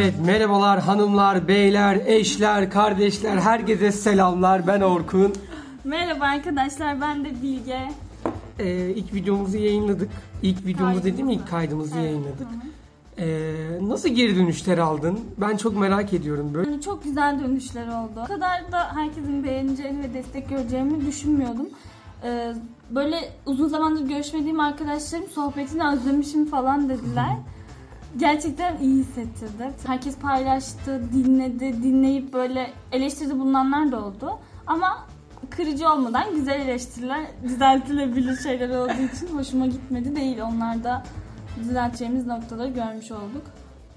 Evet merhabalar hanımlar, beyler, eşler, kardeşler, herkese selamlar. Ben Orkun. Merhaba arkadaşlar ben de Bilge. Ee, ilk videomuzu yayınladık. İlk videomuzu dediğim ilk kaydımızı Evet, yayınladık. Ee, nasıl geri dönüşler aldın? Ben çok merak ediyorum böyle. Yani çok güzel dönüşler oldu. O kadar da herkesin beğeneceğini ve destek göreceğimi düşünmüyordum. Ee, böyle uzun zamandır görüşmediğim arkadaşlarım sohbetini özlemişim falan dediler. Gerçekten iyi hissettirdi. Herkes paylaştı, dinledi, dinleyip böyle eleştiride bulunanlar da oldu. Ama kırıcı olmadan güzel eleştiriler, düzeltilebilir şeyler olduğu için hoşuma gitmedi değil. Onlar da düzelteceğimiz noktaları görmüş olduk.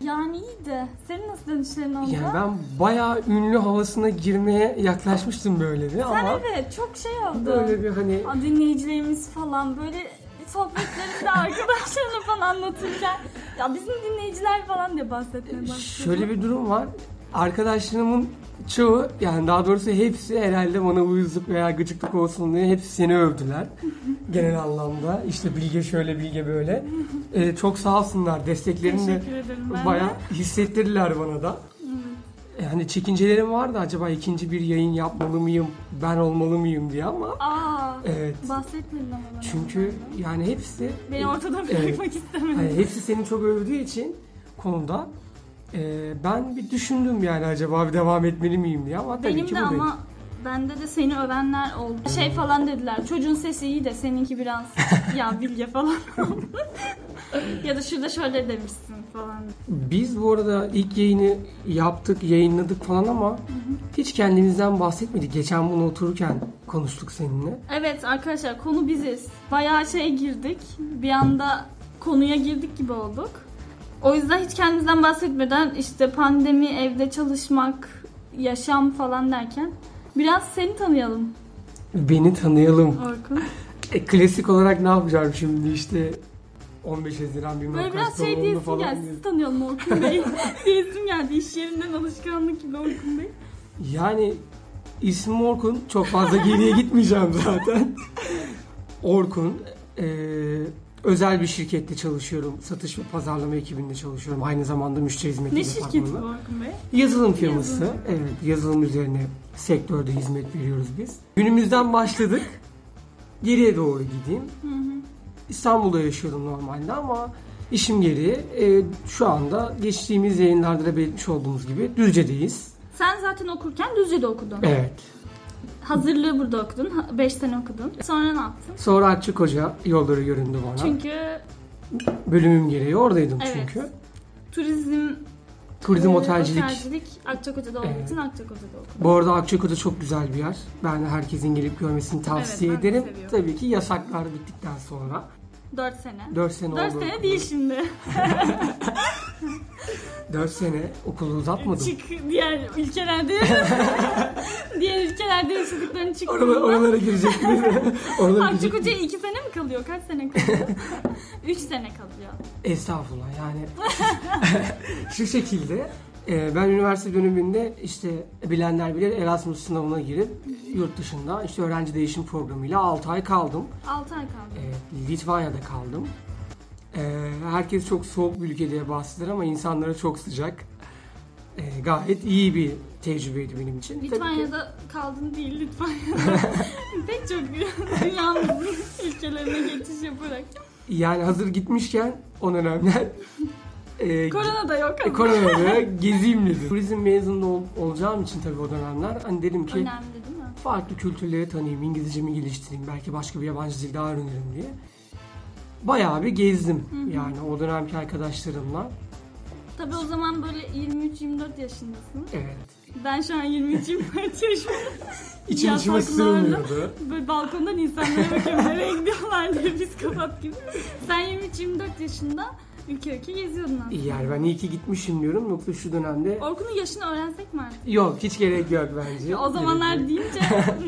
Yani iyiydi. Senin nasıl dönüşlerin oldu? Yani ben bayağı ünlü havasına girmeye yaklaşmıştım böyle bir Sen ama evet çok şey oldu. böyle bir hani Dinleyicilerimiz falan böyle sohbetlerinde arkadaşlarına falan anlatırken ya bizim dinleyiciler falan diye bahsetmeye başladı. Şöyle bir durum var. Arkadaşlarımın çoğu yani daha doğrusu hepsi herhalde bana uyuzluk veya gıcıklık olsun diye hepsi seni övdüler. Genel anlamda. İşte Bilge şöyle Bilge böyle. Ee, çok sağ olsunlar. Desteklerini de bayağı hissettirdiler bana da. Yani çekincelerim vardı acaba ikinci bir yayın yapmalı mıyım, ben olmalı mıyım diye ama Aa, evet. bahsetmedin ama bana. Çünkü yani hepsi Beni ortada Evet. bırakmak istemedim. Hani hepsi seni çok övdüğü için konuda e, ben bir düşündüm yani acaba bir devam etmeli miyim diye ama tabii Benim ki de buradayım. ama bende de seni övenler oldu. Şey falan dediler. Çocuğun sesi iyi de seninki biraz ya Bilge falan. ya da şurada şöyle demişsin falan. Biz bu arada ilk yayını yaptık, yayınladık falan ama hiç kendimizden bahsetmedik. Geçen bunu otururken konuştuk seninle. Evet arkadaşlar konu biziz. Bayağı şey girdik. Bir anda konuya girdik gibi olduk. O yüzden hiç kendimizden bahsetmeden işte pandemi, evde çalışmak, yaşam falan derken biraz seni tanıyalım Beni tanıyalım. Orkun. E, klasik olarak ne yapacağım şimdi işte 15 Haziran bilmem Böyle kaç biraz şey diyesin falan. geldi. diye. Sizi tanıyalım Orkun Bey. diyesin geldi. İş yerinden alışkanlık gibi Orkun Bey. Yani ismim Orkun. Çok fazla geriye gitmeyeceğim zaten. Orkun. e, özel bir şirkette çalışıyorum. Satış ve pazarlama ekibinde çalışıyorum. Aynı zamanda müşteri hizmeti Ne şirketi bu departmanında. Orkun Bey? Yazılım firması. Yazılım. Evet, yazılım üzerine sektörde hizmet veriyoruz biz. Günümüzden başladık. Geriye doğru gideyim. Hı hı. İstanbul'da yaşıyordum normalde ama işim gereği e, şu anda geçtiğimiz yayınlarda da belirtmiş olduğumuz gibi Düzce'deyiz. Sen zaten okurken Düzce'de okudun. Evet. Hazırlığı burada okudun. 5 sene okudun. Sonra ne yaptın? Sonra Akçık Hoca yolları göründü bana. Çünkü Bölümüm gereği oradaydım Evet. çünkü. turizm Turizm e, otelcilik. otelcilik Akçakoca'da olduğu Evet. için Akçakoca'da okudun. Bu arada Akçakoca çok güzel bir yer. Ben herkesin gelip görmesini tavsiye Evet, ederim. Tabii ki yasaklar bittikten sonra. 4 sene. 4 sene 4 oldu. sene değil şimdi. 4 sene okulu uzatmadım. Çık diğer ülkelerde diğer ülkelerde yaşadıklarını çık. Oralara, oralara girecek miyiz? Akçakoca'ya 2 sene mi kalıyor? Kaç sene kalıyor? 3 sene kalıyor. Estağfurullah yani şu şekilde e, ben üniversite döneminde işte bilenler bilir Erasmus sınavına girip yurt dışında işte öğrenci değişim programıyla 6 ay kaldım. 6 ay kaldı. E, Litvanya'da kaldım. E, herkes çok soğuk bir ülke diye bahseder ama insanları çok sıcak. E, gayet iyi bir tecrübeydi benim için. Tabii ki- Litvanya'da kaldın değil Litvanya'da. Pek çok dünyamızın ülkelerine geçiş yaparak. Yani hazır gitmişken o dönemler e, Korona da yok ama. Koronada gezeyim dedim. Turizm mezunu ol- olacağım için tabii o dönemler hani dedim ki Önemli değil mi? farklı kültürleri tanıyayım, İngilizcemi geliştireyim, belki başka bir yabancı dil daha öğrenirim diye. Bayağı bir gezdim yani o dönemki arkadaşlarımla. Tabii o zaman böyle 23-24 yaşındasın. Evet. Ben şu an 23-24 yaşındayım. İçim içime sığmıyordu. Böyle balkondan insanlara bakıyorum nereye gidiyorlar diye psikopat gibi. Sen 23-24 yaşında ülke ülke geziyordun aslında. Yani ben iyi ki gitmişim diyorum yoksa şu dönemde Orkun'un yaşını öğrensek mi artık? yok hiç gerek yok bence. O zamanlar Gerek deyince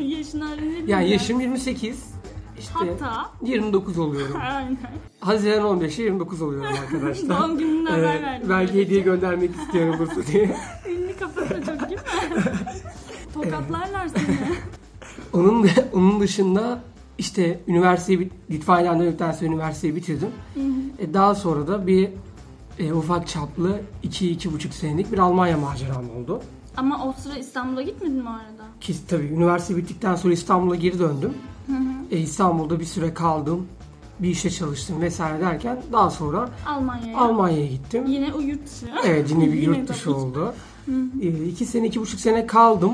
yaşını öğrenelim. Yani ya. yaşım 28. İşte Hatta 29 oluyorum. aynen. Haziran 15'e 29 oluyorum arkadaşlar. Doğum gününden haber verdim. belki hediye göndermek istiyorum bu diye. Ünlü kafası çok? Tokatlarlar seni. Onun onun dışında işte üniversiteyi Litvanya'dan döndükten sonra üniversiteyi bitirdim. E, daha sonra da bir e, ufak çaplı 2-2,5 senelik bir Almanya maceram oldu. Ama o sıra İstanbul'a gitmedin mi arada? Ki tabii üniversite bittikten sonra İstanbul'a geri döndüm. Hı hı. E, İstanbul'da bir süre kaldım. Bir işte çalıştım vesaire derken daha sonra Almanya'ya. Almanya'ya gittim. Yine o yurt dışı. Evet yine bir Yine yurt dışı oldu. Hı hı. E, iki sene, iki buçuk sene kaldım.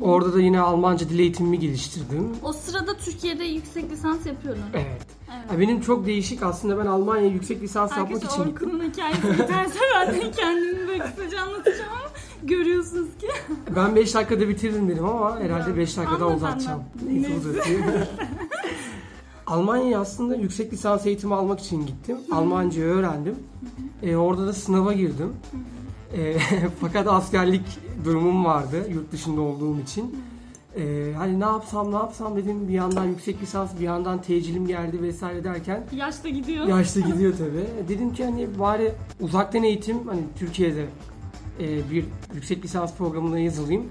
Orada da yine Almanca dil eğitimimi geliştirdim. O sırada Türkiye'de yüksek lisans yapıyordun. Evet. Evet. Ya benim çok değişik aslında ben Almanya'ya yüksek lisans yapmak Arkadaşlar için gittim. Orkun'un hikayesi biterse ben de kendimi böyle kısaca anlatacağım ama görüyorsunuz ki. Ben 5 dakikada bitiririm dedim ama herhalde Ya, 5 dakikada uzatacağım. Neyse uzatayım. Almanya'ya aslında yüksek lisans eğitimi almak için gittim. Almancayı öğrendim. E, orada da sınava girdim. E, fakat askerlik durumum vardı yurt dışında olduğum için. E, hani ne yapsam ne yapsam dedim bir yandan yüksek lisans bir yandan tecilim geldi vesaire derken Yaşta gidiyor. Yaşta gidiyor tabii. Dedim ki hani bari uzaktan eğitim hani Türkiye'de e, bir yüksek lisans programına yazılayım.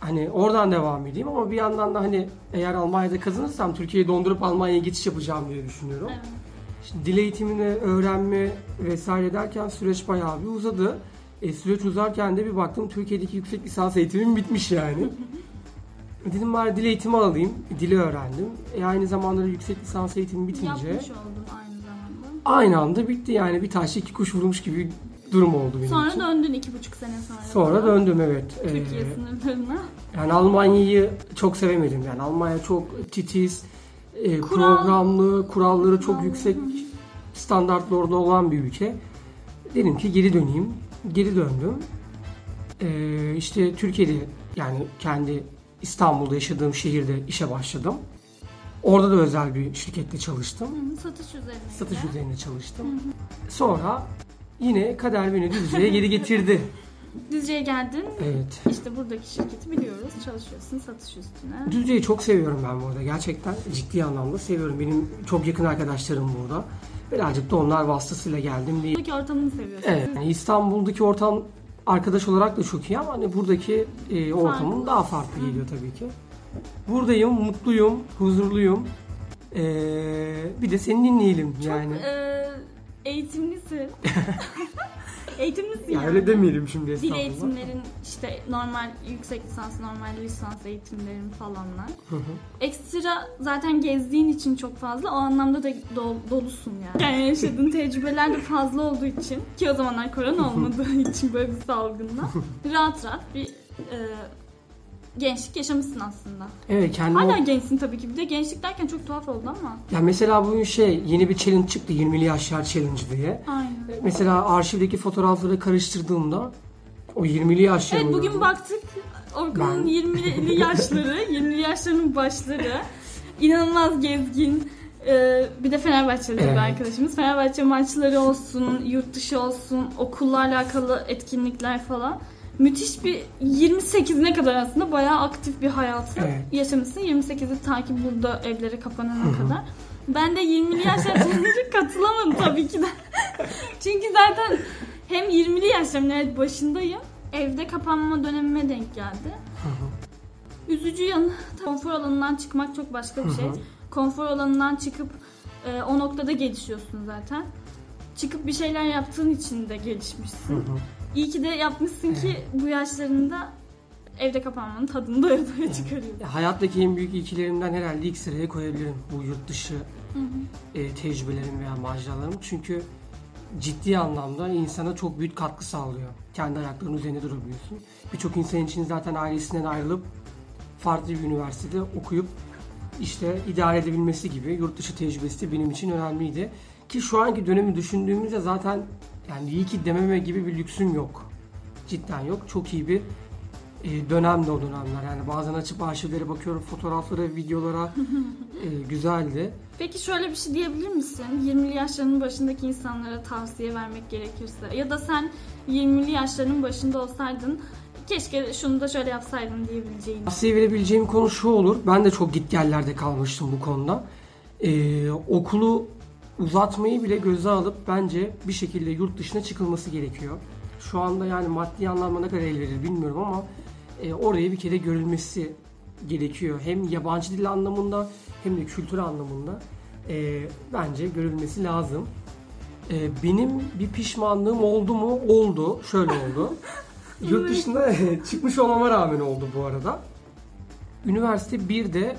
Hani oradan devam edeyim ama bir yandan da hani eğer Almanya'da kazanırsam Türkiye'yi dondurup Almanya'ya geçiş yapacağım diye düşünüyorum. Evet. Şimdi dil eğitimini öğrenme vesaire derken süreç bayağı bir uzadı. E, süreç uzarken de bir baktım Türkiye'deki yüksek lisans eğitimim bitmiş yani. Dedim bari dil eğitimi alayım. Dili öğrendim. E, aynı zamanda da yüksek lisans eğitimi bitince Yapmış oldun aynı zamanda. aynı anda bitti yani bir taşla iki kuş vurmuş gibi durum oldu benim Sonra için. döndün iki buçuk sene sonra. Sonra falan. döndüm evet. Türkiye Ee, sınırlarına. yani Almanya'yı çok sevemedim. Yani Almanya çok titiz, e, Kural- programlı, kuralları çok yüksek standartlarda olan bir ülke. Dedim ki geri döneyim. Geri döndüm. Ee, işte Türkiye'de yani kendi İstanbul'da yaşadığım şehirde işe başladım. Orada da özel bir şirkette çalıştım. Hı hı, Satış üzerine. Satış üzerine çalıştım. Sonra yine kader beni Düzce'ye geri getirdi. Düzce'ye geldin. Evet. İşte buradaki şirketi biliyoruz. Çalışıyorsun satış üstüne. Düzce'yi çok seviyorum ben burada. Gerçekten ciddi anlamda seviyorum. Benim çok yakın arkadaşlarım burada. Birazcık da onlar vasıtasıyla geldim diye. Buradaki ortamını seviyorsun. Evet. Yani İstanbul'daki ortam arkadaş olarak da çok iyi ama hani buradaki e, ortamın Farklı. daha farklı geliyor tabii ki. Buradayım, mutluyum, huzurluyum. Ee, bir de seni dinleyelim yani. Çok e, eğitimlisin. eğitimlisin ya yani. öyle demeyelim şimdi Dil estağfurullah. eğitimlerin işte normal yüksek lisans, normal lisans eğitimlerin falanlar. Hı hı. Ekstra zaten gezdiğin için çok fazla o anlamda da dol- dolusun yani. Yani yaşadığın tecrübeler de fazla olduğu için ki o zamanlar korona olmadığı için böyle bir salgında rahat rahat bir e, gençlik yaşamışsın aslında. Evet kendimi Hala gençsin tabii ki. Bir de gençlik derken çok tuhaf oldu ama. Ya mesela bugün şey yeni bir challenge çıktı 20'li yaşlar challenge diye. Aynen. Mesela arşivdeki fotoğrafları karıştırdığımda o 20'li yaşlarımı Evet bugün baktık Orkun'un Ben- 20'li yaşları, 20'li yaşlarının başları. inanılmaz gezgin. Ee, bir de Fenerbahçeli Evet. bir arkadaşımız. Fenerbahçe maçları olsun, yurt dışı olsun, okulla alakalı etkinlikler falan. Müthiş bir 28'ine kadar aslında bayağı aktif bir hayatı Evet. yaşamışsın. 28'i takip burada evlere kapanana kadar. Ben de 20'li yaşlar challenge'a katılamadım tabii ki de. Çünkü zaten hem 20'li yaşlarımın evet başındayım. Evde kapanma dönemime denk geldi. Üzücü yanı konfor alanından çıkmak çok başka bir şey. Hı hı. Konfor alanından çıkıp e, o noktada gelişiyorsun zaten. Çıkıp bir şeyler yaptığın için de gelişmişsin. hı. İyi ki de yapmışsın ki bu yaşlarında evde kapanmanın tadını doya doya çıkarıyorsun. Ya hayattaki en büyük ilkilerimden herhalde ilk sıraya koyabilirim bu yurt dışı Hı hı. e, tecrübelerim veya maceralarım. Çünkü ciddi anlamda insana çok büyük katkı sağlıyor. Kendi ayaklarının üzerinde durabiliyorsun. Birçok insan için zaten ailesinden ayrılıp farklı bir üniversitede okuyup işte idare edebilmesi gibi yurt dışı tecrübesi de benim için önemliydi. Ki şu anki dönemi düşündüğümüzde zaten yani iyi ki dememe gibi bir lüksüm yok. Cidden yok. Çok iyi bir e, dönemdi o dönemler. Yani bazen açıp arşivlere bakıyorum, fotoğraflara, videolara e, güzeldi. Peki şöyle bir şey diyebilir misin? 20'li yaşlarının başındaki insanlara tavsiye vermek gerekirse ya da sen 20'li yaşlarının başında olsaydın keşke şunu da şöyle yapsaydın diyebileceğin. Tavsiye verebileceğim konu şu olur. Ben de çok gitgellerde kalmıştım bu konuda. Ee, okulu uzatmayı bile göze alıp bence bir şekilde yurt dışına çıkılması gerekiyor. Şu anda yani maddi anlamda ne kadar el verir bilmiyorum ama e, oraya bir kere görülmesi gerekiyor. Hem yabancı dil anlamında hem de kültür anlamında e, bence görülmesi lazım. Ee, benim bir pişmanlığım oldu mu? Oldu. Şöyle oldu. Yurt dışında çıkmış olmama rağmen oldu bu arada. Üniversite 1'de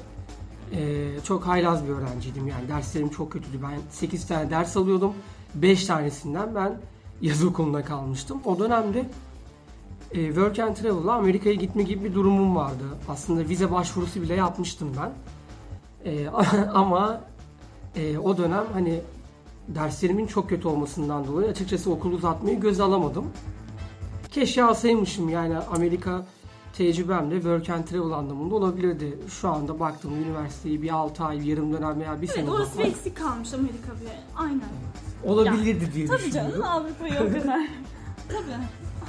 e, çok haylaz bir öğrenciydim. Yani derslerim çok kötüydü. Ben 8 tane ders alıyordum. 5 tanesinden ben yazı okulunda kalmıştım. O dönemde e, Work and Travel'la Amerika'ya gitme gibi bir durumum vardı. Aslında vize başvurusu bile yapmıştım ben. E, ama e, o dönem hani derslerimin çok kötü olmasından dolayı açıkçası okul uzatmayı göze alamadım. Keşke alsaymışım yani Amerika tecrübemle work and travel anlamında olabilirdi. Şu anda baktığımda üniversiteyi bir 6 ay, bir yarım dönem veya bir Evet sene orası bir uzatmak eksik kalmış Amerika bile. Aynen. olabilirdi diye Tabii canım düşünüyorum. Avrupa'ya o kadar. Tabii.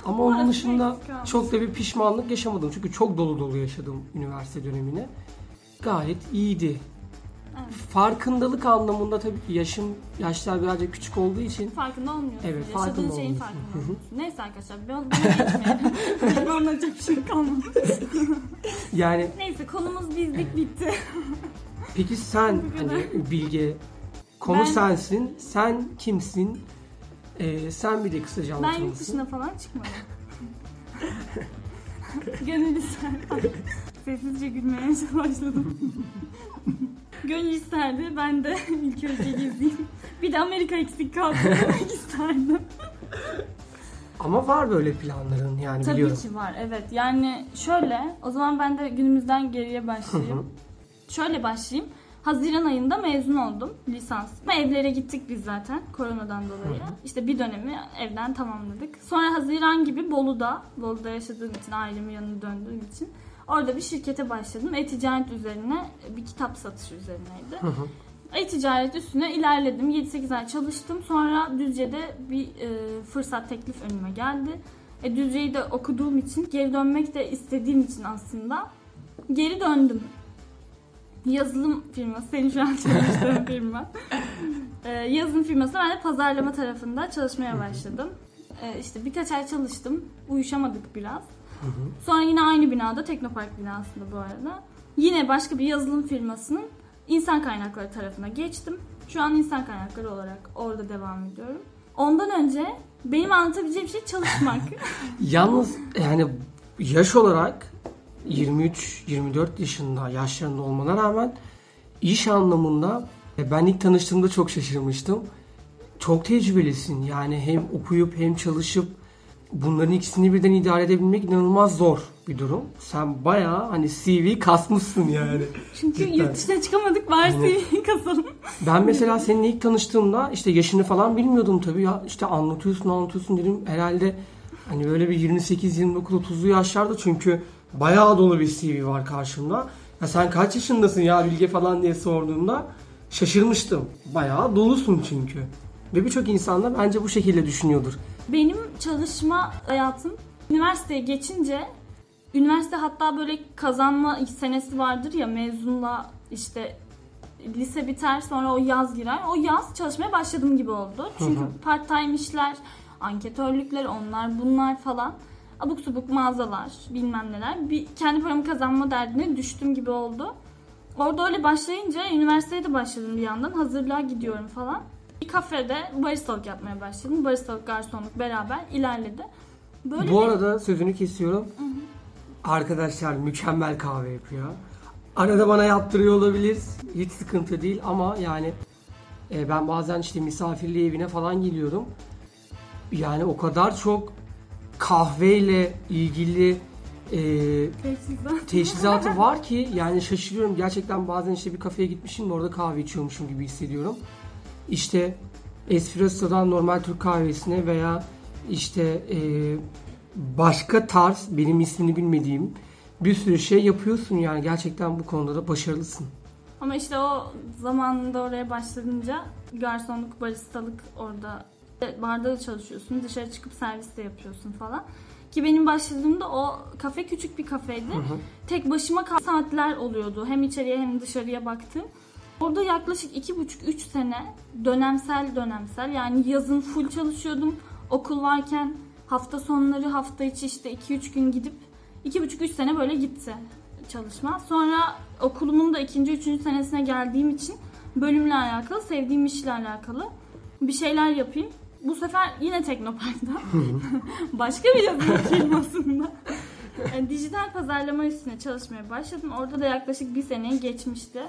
Ama onun Orası dışında çok da bir pişmanlık yaşamadım. Çünkü çok dolu dolu yaşadım üniversite dönemini. Gayet iyiydi. Evet. Farkındalık anlamında tabii ki yaşım yaşlar birazcık küçük olduğu için Farkında olmuyorsun. Evet, farkında şeyin farkında olmuyorsun. Neyse arkadaşlar ben bunu geçmeyelim. Anlatacak bir şey kalmadı. yani Neyse konumuz bizlik bitti. peki sen Bu kadar. hani Bilge konu Ben- sensin. Sen kimsin? Ee, sen bir de kısaca Ben anlatır yurt mısın? dışına falan çıkmadım. Gönül isterdi. Sessizce gülmeye başladım. Gönül isterdi. Ben de ilk önce gezeyim. Bir de Amerika eksik kaldı demek isterdim. Ama var böyle planların yani Tabii biliyorum. ki var evet. Yani şöyle o zaman ben de günümüzden geriye başlayayım. şöyle başlayayım. Haziran ayında mezun oldum lisans. Evlere gittik biz zaten koronadan dolayı. Hı hı. İşte bir dönemi evden tamamladık. Sonra Haziran gibi Bolu'da, Bolu'da yaşadığım için ailemin yanına döndüğüm için orada bir şirkete başladım. E-ticaret üzerine bir kitap satışı üzerineydi. Hı hı. E-ticaret üstüne ilerledim. 7-8 ay çalıştım. Sonra Düzce'de bir e, fırsat teklif önüme geldi. E, Düzce'yi de okuduğum için, geri dönmek de istediğim için aslında geri döndüm. Yazılım firması, senin şu an çalıştığın firma. E, yazılım firması ben de pazarlama tarafında çalışmaya başladım. E, işte birkaç ay çalıştım. Uyuşamadık biraz. Sonra yine aynı binada, Teknopark binasında bu arada. Yine başka bir yazılım firmasının insan kaynakları tarafına geçtim. Şu an insan kaynakları olarak orada devam ediyorum. Ondan önce benim anlatabileceğim şey çalışmak. Yalnız yani yaş olarak 23-24 yaşında yaşlarında olmana rağmen iş anlamında e, ben ilk tanıştığımda çok şaşırmıştım. Çok tecrübelisin yani hem okuyup hem çalışıp bunların ikisini birden idare edebilmek inanılmaz zor bir durum. Sen bayağı hani CV kasmışsın yani. Çünkü Cidden. yurt dışına çıkamadık bari Aynen. CV kasalım. Ben mesela seninle ilk tanıştığımda işte yaşını falan bilmiyordum tabii ya işte anlatıyorsun anlatıyorsun dedim herhalde hani böyle bir 28 29 30'lu yaşlarda çünkü bayağı dolu bir CV var karşımda. Ya sen kaç yaşındasın ya Bilge falan diye sorduğumda şaşırmıştım. Bayağı dolusun çünkü. Ve birçok insan da bence bu şekilde düşünüyordur. Benim çalışma hayatım üniversiteye geçince üniversite hatta böyle kazanma senesi vardır ya mezunla işte lise biter sonra o yaz girer. O yaz çalışmaya başladım gibi oldu. Çünkü Hı hı. part time işler, anketörlükler, onlar bunlar falan. Abuk subuk mağazalar, bilmem neler. Bir kendi paramı kazanma derdine düştüm gibi oldu. Orada öyle başlayınca üniversiteye de başladım bir yandan. Hazırlığa gidiyorum falan. Bir kafede baristalık yapmaya başladım. Baristalık, garsonluk beraber ilerledi. Böyle Bu bir- arada sözünü kesiyorum. Arkadaşlar mükemmel kahve yapıyor. Arada bana yaptırıyor olabilir. Hiç sıkıntı değil ama yani e, ben bazen işte misafirliği evine falan geliyorum. Yani o kadar çok kahveyle ilgili e, teşhisatı var ki yani şaşırıyorum. Gerçekten bazen işte bir kafeye gitmişim de orada kahve içiyormuşum gibi hissediyorum. İşte espresso'dan normal Türk kahvesine veya işte e, başka tarz benim ismini bilmediğim bir sürü şey yapıyorsun yani gerçekten bu konuda da başarılısın. Ama işte o zamanında oraya başladınca garsonluk, baristalık orada barda da çalışıyorsun. Dışarı çıkıp servis de yapıyorsun falan. Ki benim başladığımda o kafe küçük bir kafeydi. Hı hı. Tek başıma saatler oluyordu. Hem içeriye hem dışarıya baktım. Orada yaklaşık iki buçuk üç sene dönemsel dönemsel yani yazın full çalışıyordum. Okul varken hafta sonları hafta içi işte 2-3 gün gidip iki buçuk üç sene böyle gitti çalışma. Sonra okulumun da ikinci üçüncü senesine geldiğim için bölümle alakalı sevdiğim işle alakalı Bir şeyler yapayım. Bu sefer yine Teknopark'ta. Başka bir yazılım firmasında. Dijital pazarlama üstüne çalışmaya başladım. Orada da yaklaşık bir seneyi geçmişti.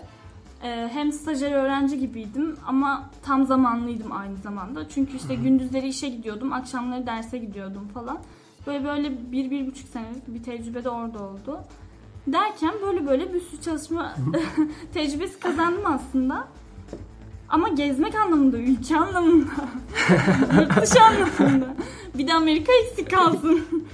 Ee, hem stajyer öğrenci gibiydim ama tam zamanlıydım aynı zamanda. Çünkü işte gündüzleri işe gidiyordum, akşamları derse gidiyordum falan. Böyle böyle bir, bir buçuk senelik bir tecrübe de orada oldu. Derken böyle böyle bir sürü çalışma tecrübesi kazandım aslında. Ama gezmek anlamında, ülke anlamında, yurt dışı anlamında. Bir de Amerika eksik kalsın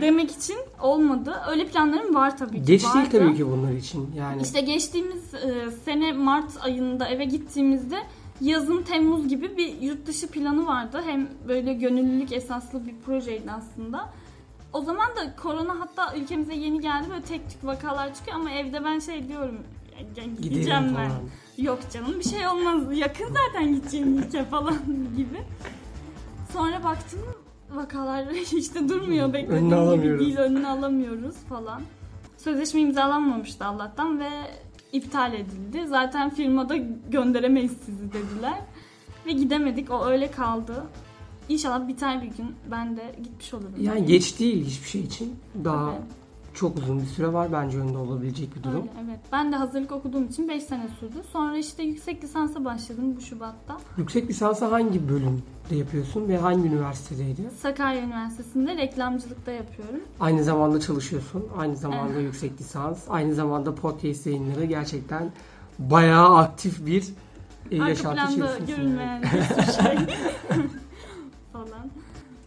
demek için olmadı. Öyle planlarım var tabii ki. Geç değil vardı. tabii ki bunlar için. Yani İşte geçtiğimiz e, sene Mart ayında eve gittiğimizde yazın Temmuz gibi bir yurt dışı planı vardı. Hem böyle gönüllülük esaslı bir projeydi aslında. O zaman da korona hatta ülkemize yeni geldi böyle tek tük vakalar çıkıyor ama evde ben şey diyorum "Ya, ya gideceğim gidelim ben. falan. Yok canım bir şey olmaz yakın zaten gideceğim ülke falan gibi. Sonra baktım vakalar işte durmuyor beklediğim gibi değil önünü alamıyoruz falan. Sözleşme imzalanmamıştı Allah'tan ve iptal edildi. Zaten firmada gönderemeyiz sizi dediler. Ve gidemedik o öyle kaldı. İnşallah biter bir gün ben de gitmiş olurum. Yani geç değil hiçbir şey için. Daha Tabii. Çok uzun bir süre var bence önünde olabilecek bir durum. Öyle, evet. Ben de hazırlık okuduğum için 5 sene sürdü. Sonra işte yüksek lisansa başladım bu Şubat'ta. Yüksek lisansı hangi bölümde yapıyorsun ve hangi üniversitedeydi? Sakarya Üniversitesi'nde reklamcılıkta yapıyorum. Aynı zamanda çalışıyorsun. Aynı zamanda yüksek lisans. Aynı zamanda podcast yayınları gerçekten bayağı aktif bir e, Arka yaşantı planda içerisindesin. görünmeyen bir şey falan.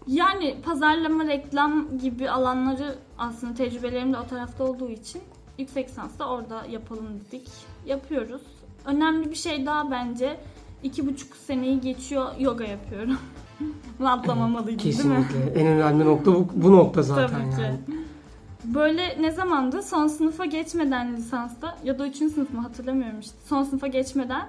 Yani pazarlama, reklam gibi alanları aslında tecrübelerim de o tarafta olduğu için yüksek lisansta orada yapalım dedik. Yapıyoruz. Önemli bir şey daha bence iki buçuk seneyi geçiyor yoga yapıyorum. Atlamamalıydım değil mi? Kesinlikle. En önemli nokta bu, bu nokta zaten Tabii ki. yani. Böyle ne zamandı? Son sınıfa geçmeden lisansta ya da üçüncü sınıf mı hatırlamıyorum işte. Son sınıfa geçmeden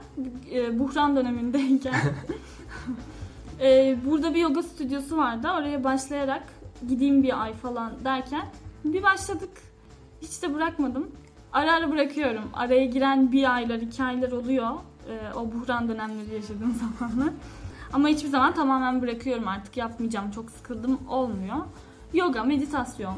e, buhran dönemindeyken e, burada bir yoga stüdyosu vardı. Oraya başlayarak gideyim bir ay falan derken bir başladık. Hiç de bırakmadım. Ara ara bırakıyorum. Araya giren bir aylar, iki aylar oluyor. E, o buhran dönemleri yaşadığım zamanlar. Ama hiçbir zaman tamamen bırakıyorum artık yapmayacağım çok sıkıldım olmuyor. Yoga, meditasyon,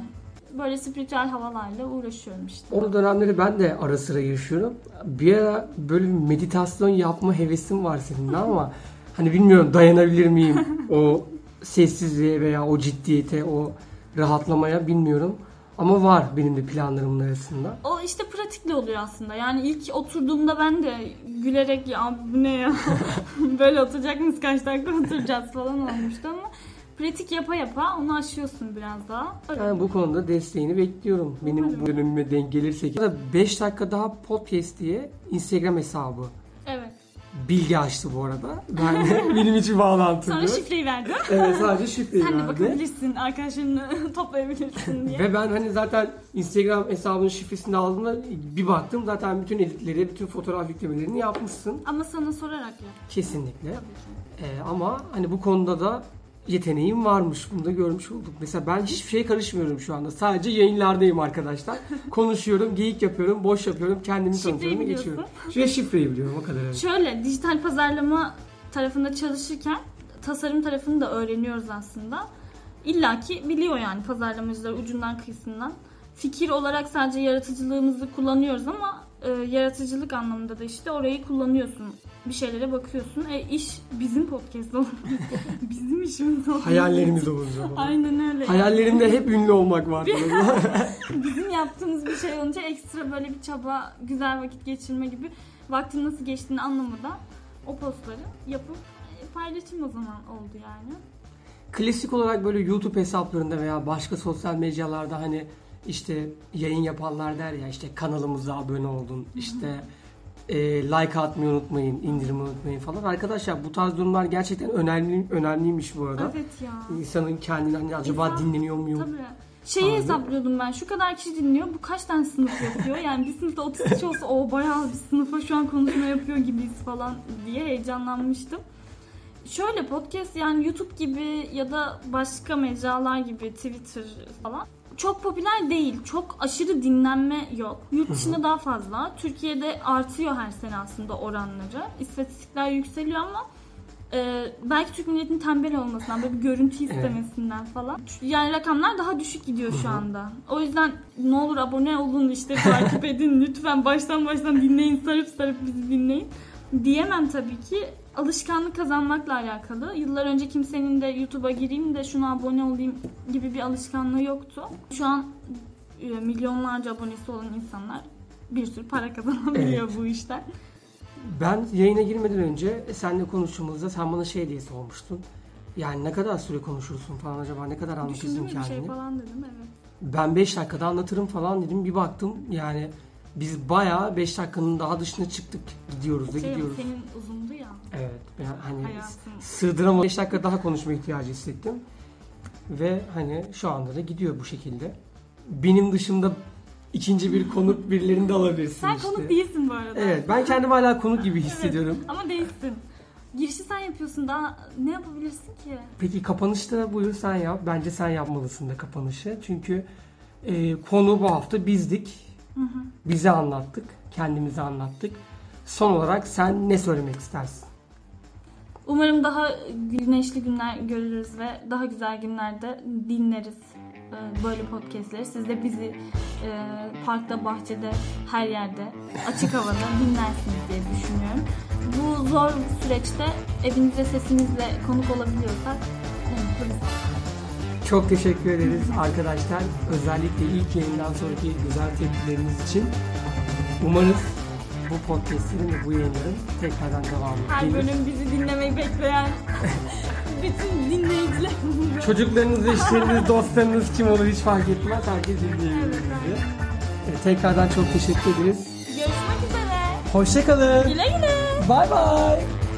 böyle spiritüel havalarla uğraşıyorum işte. O dönemleri ben de ara sıra yaşıyorum. Bir ara böyle bir meditasyon yapma hevesim var seninle ama hani bilmiyorum dayanabilir miyim o sessizliğe veya o ciddiyete, o rahatlamaya bilmiyorum. Ama var benim de planlarımın arasında. O işte pratikle oluyor aslında. Yani ilk oturduğumda ben de gülerek ya bu ne ya böyle oturacak mıyız kaç dakika oturacağız falan olmuştu ama pratik yapa yapa onu aşıyorsun biraz daha. Öyle. Yani bu konuda desteğini bekliyorum. Benim bu dönemime denk gelirse. 5 dakika daha podcast diye Instagram hesabı. Bilgi açtı bu arada. Ben de benim için bağlantılı. Sonra şifreyi verdim. Evet sadece şifreyi Sen de verdi. bakabilirsin, arkadaşlarını toplayabilirsin diye. Ve ben hani zaten Instagram hesabının şifresini aldığımda bir baktım zaten bütün editleri, bütün fotoğraf yüklemelerini yapmışsın. Ama sana sorarak yap. Kesinlikle. Ee, ama hani bu konuda da yeteneğim varmış. Bunu da görmüş olduk. Mesela ben hiçbir şeye karışmıyorum şu anda. Sadece yayınlardayım arkadaşlar. Konuşuyorum, geyik yapıyorum, boş yapıyorum, kendimi Şifreyi tanıtıyorum ve geçiyorum. Şuraya şifreyi biliyorum o kadar. Evet. Şöyle dijital pazarlama tarafında çalışırken tasarım tarafını da öğreniyoruz aslında. İlla ki biliyor yani pazarlamacılar ucundan kıyısından. Fikir olarak sadece yaratıcılığımızı kullanıyoruz ama e, yaratıcılık anlamında da işte orayı kullanıyorsun. Bir şeylere bakıyorsun. E iş bizim podcast olur. bizim işimiz olur. Hayallerimiz olur o zaman. Aynen öyle. Hayallerimde hep ünlü olmak var. Bizim yaptığımız bir şey olunca ekstra böyle bir çaba, güzel vakit geçirme gibi vaktin nasıl geçtiğini anlamadan o postları yapıp e, paylaşayım o zaman oldu yani. Klasik olarak böyle YouTube hesaplarında veya başka sosyal mecralarda hani işte yayın yapanlar der ya işte kanalımıza abone olun, işte e, like atmayı unutmayın, indirimi unutmayın falan. Arkadaşlar bu tarz durumlar gerçekten önemli önemliymiş bu arada. Evet ya. İnsanın kendini hani acaba İnsan- dinleniyor muyum? Tabii. Şeyi Abi. hesaplıyordum ben. Şu kadar kişi dinliyor. Bu kaç tane sınıf yapıyor? Yani bir sınıfta 30 kişi olsa o bayağı bir sınıfa şu an konuşma yapıyor gibiyiz falan diye heyecanlanmıştım. Şöyle podcast yani YouTube gibi ya da başka mecralar gibi Twitter falan çok popüler değil. Çok aşırı dinlenme yok. Yurt dışında daha fazla. Türkiye'de artıyor her sene aslında oranları. İstatistikler yükseliyor ama Ee, belki Türk milletinin tembel olmasından, böyle bir görüntü istemesinden falan. Yani rakamlar daha düşük gidiyor şu anda. O yüzden ne olur abone olun işte takip edin lütfen baştan baştan dinleyin sarıp sarıp bizi dinleyin. Diyemem tabii ki. Alışkanlık kazanmakla alakalı. Yıllar önce kimsenin de YouTube'a gireyim de şuna abone olayım gibi bir alışkanlığı yoktu. Şu an e, milyonlarca abonesi olan insanlar bir sürü para kazanabiliyor bu işten. Ben yayına girmeden önce seninle konuştuğumuzda sen bana şey diye sormuştun. Yani ne kadar süre konuşursun falan acaba ne kadar anlatırsın Düşündüğüm bir kendini. şey falan dedim evet. Ben 5 dakikada anlatırım falan dedim. Bir baktım yani biz bayağı 5 dakikanın daha dışına çıktık. Gidiyoruz da Şey, gidiyoruz. senin uzundu ya. Evet. Ben hani Hayatım. sığdıramam. 5 dakika daha konuşma ihtiyacı hissettim. Ve hani şu anda da gidiyor bu şekilde. Benim dışımda ikinci bir konuk birilerini de alabilirsin Sen işte. konuk değilsin bu arada. Evet ben kendimi hala konuk gibi hissediyorum. Ama değilsin. Girişi sen yapıyorsun daha ne yapabilirsin ki? Peki kapanışta buyur sen yap. Bence sen yapmalısın da kapanışı. Çünkü e, konu bu hafta bizdik. Bize anlattık. Kendimize anlattık. Son olarak sen ne söylemek istersin? Umarım daha güneşli günler görürüz ve daha güzel günlerde dinleriz e, böyle podcastleri. Siz de bizi e, parkta, bahçede, her yerde, açık havada dinlersiniz diye düşünüyorum. Bu zor süreçte evinize sesimizle konuk olabiliyorsak ne mutlu bize. Çok teşekkür ederiz arkadaşlar. Özellikle ilk yayından sonraki güzel tepkileriniz için. Umarız bu podcastlerin ve bu yayınların tekrardan devamı Her gelir. bölüm bizi dinlemeyi bekleyen bütün dinleyiciler. Çocuklarınız, eşleriniz, dostlarınız kim olur hiç fark etmez. Herkes dinleyebilir Evet, bizi. Evet, Tekrardan çok teşekkür ederiz. Görüşmek üzere. Hoşçakalın. Güle güle. Bye bye.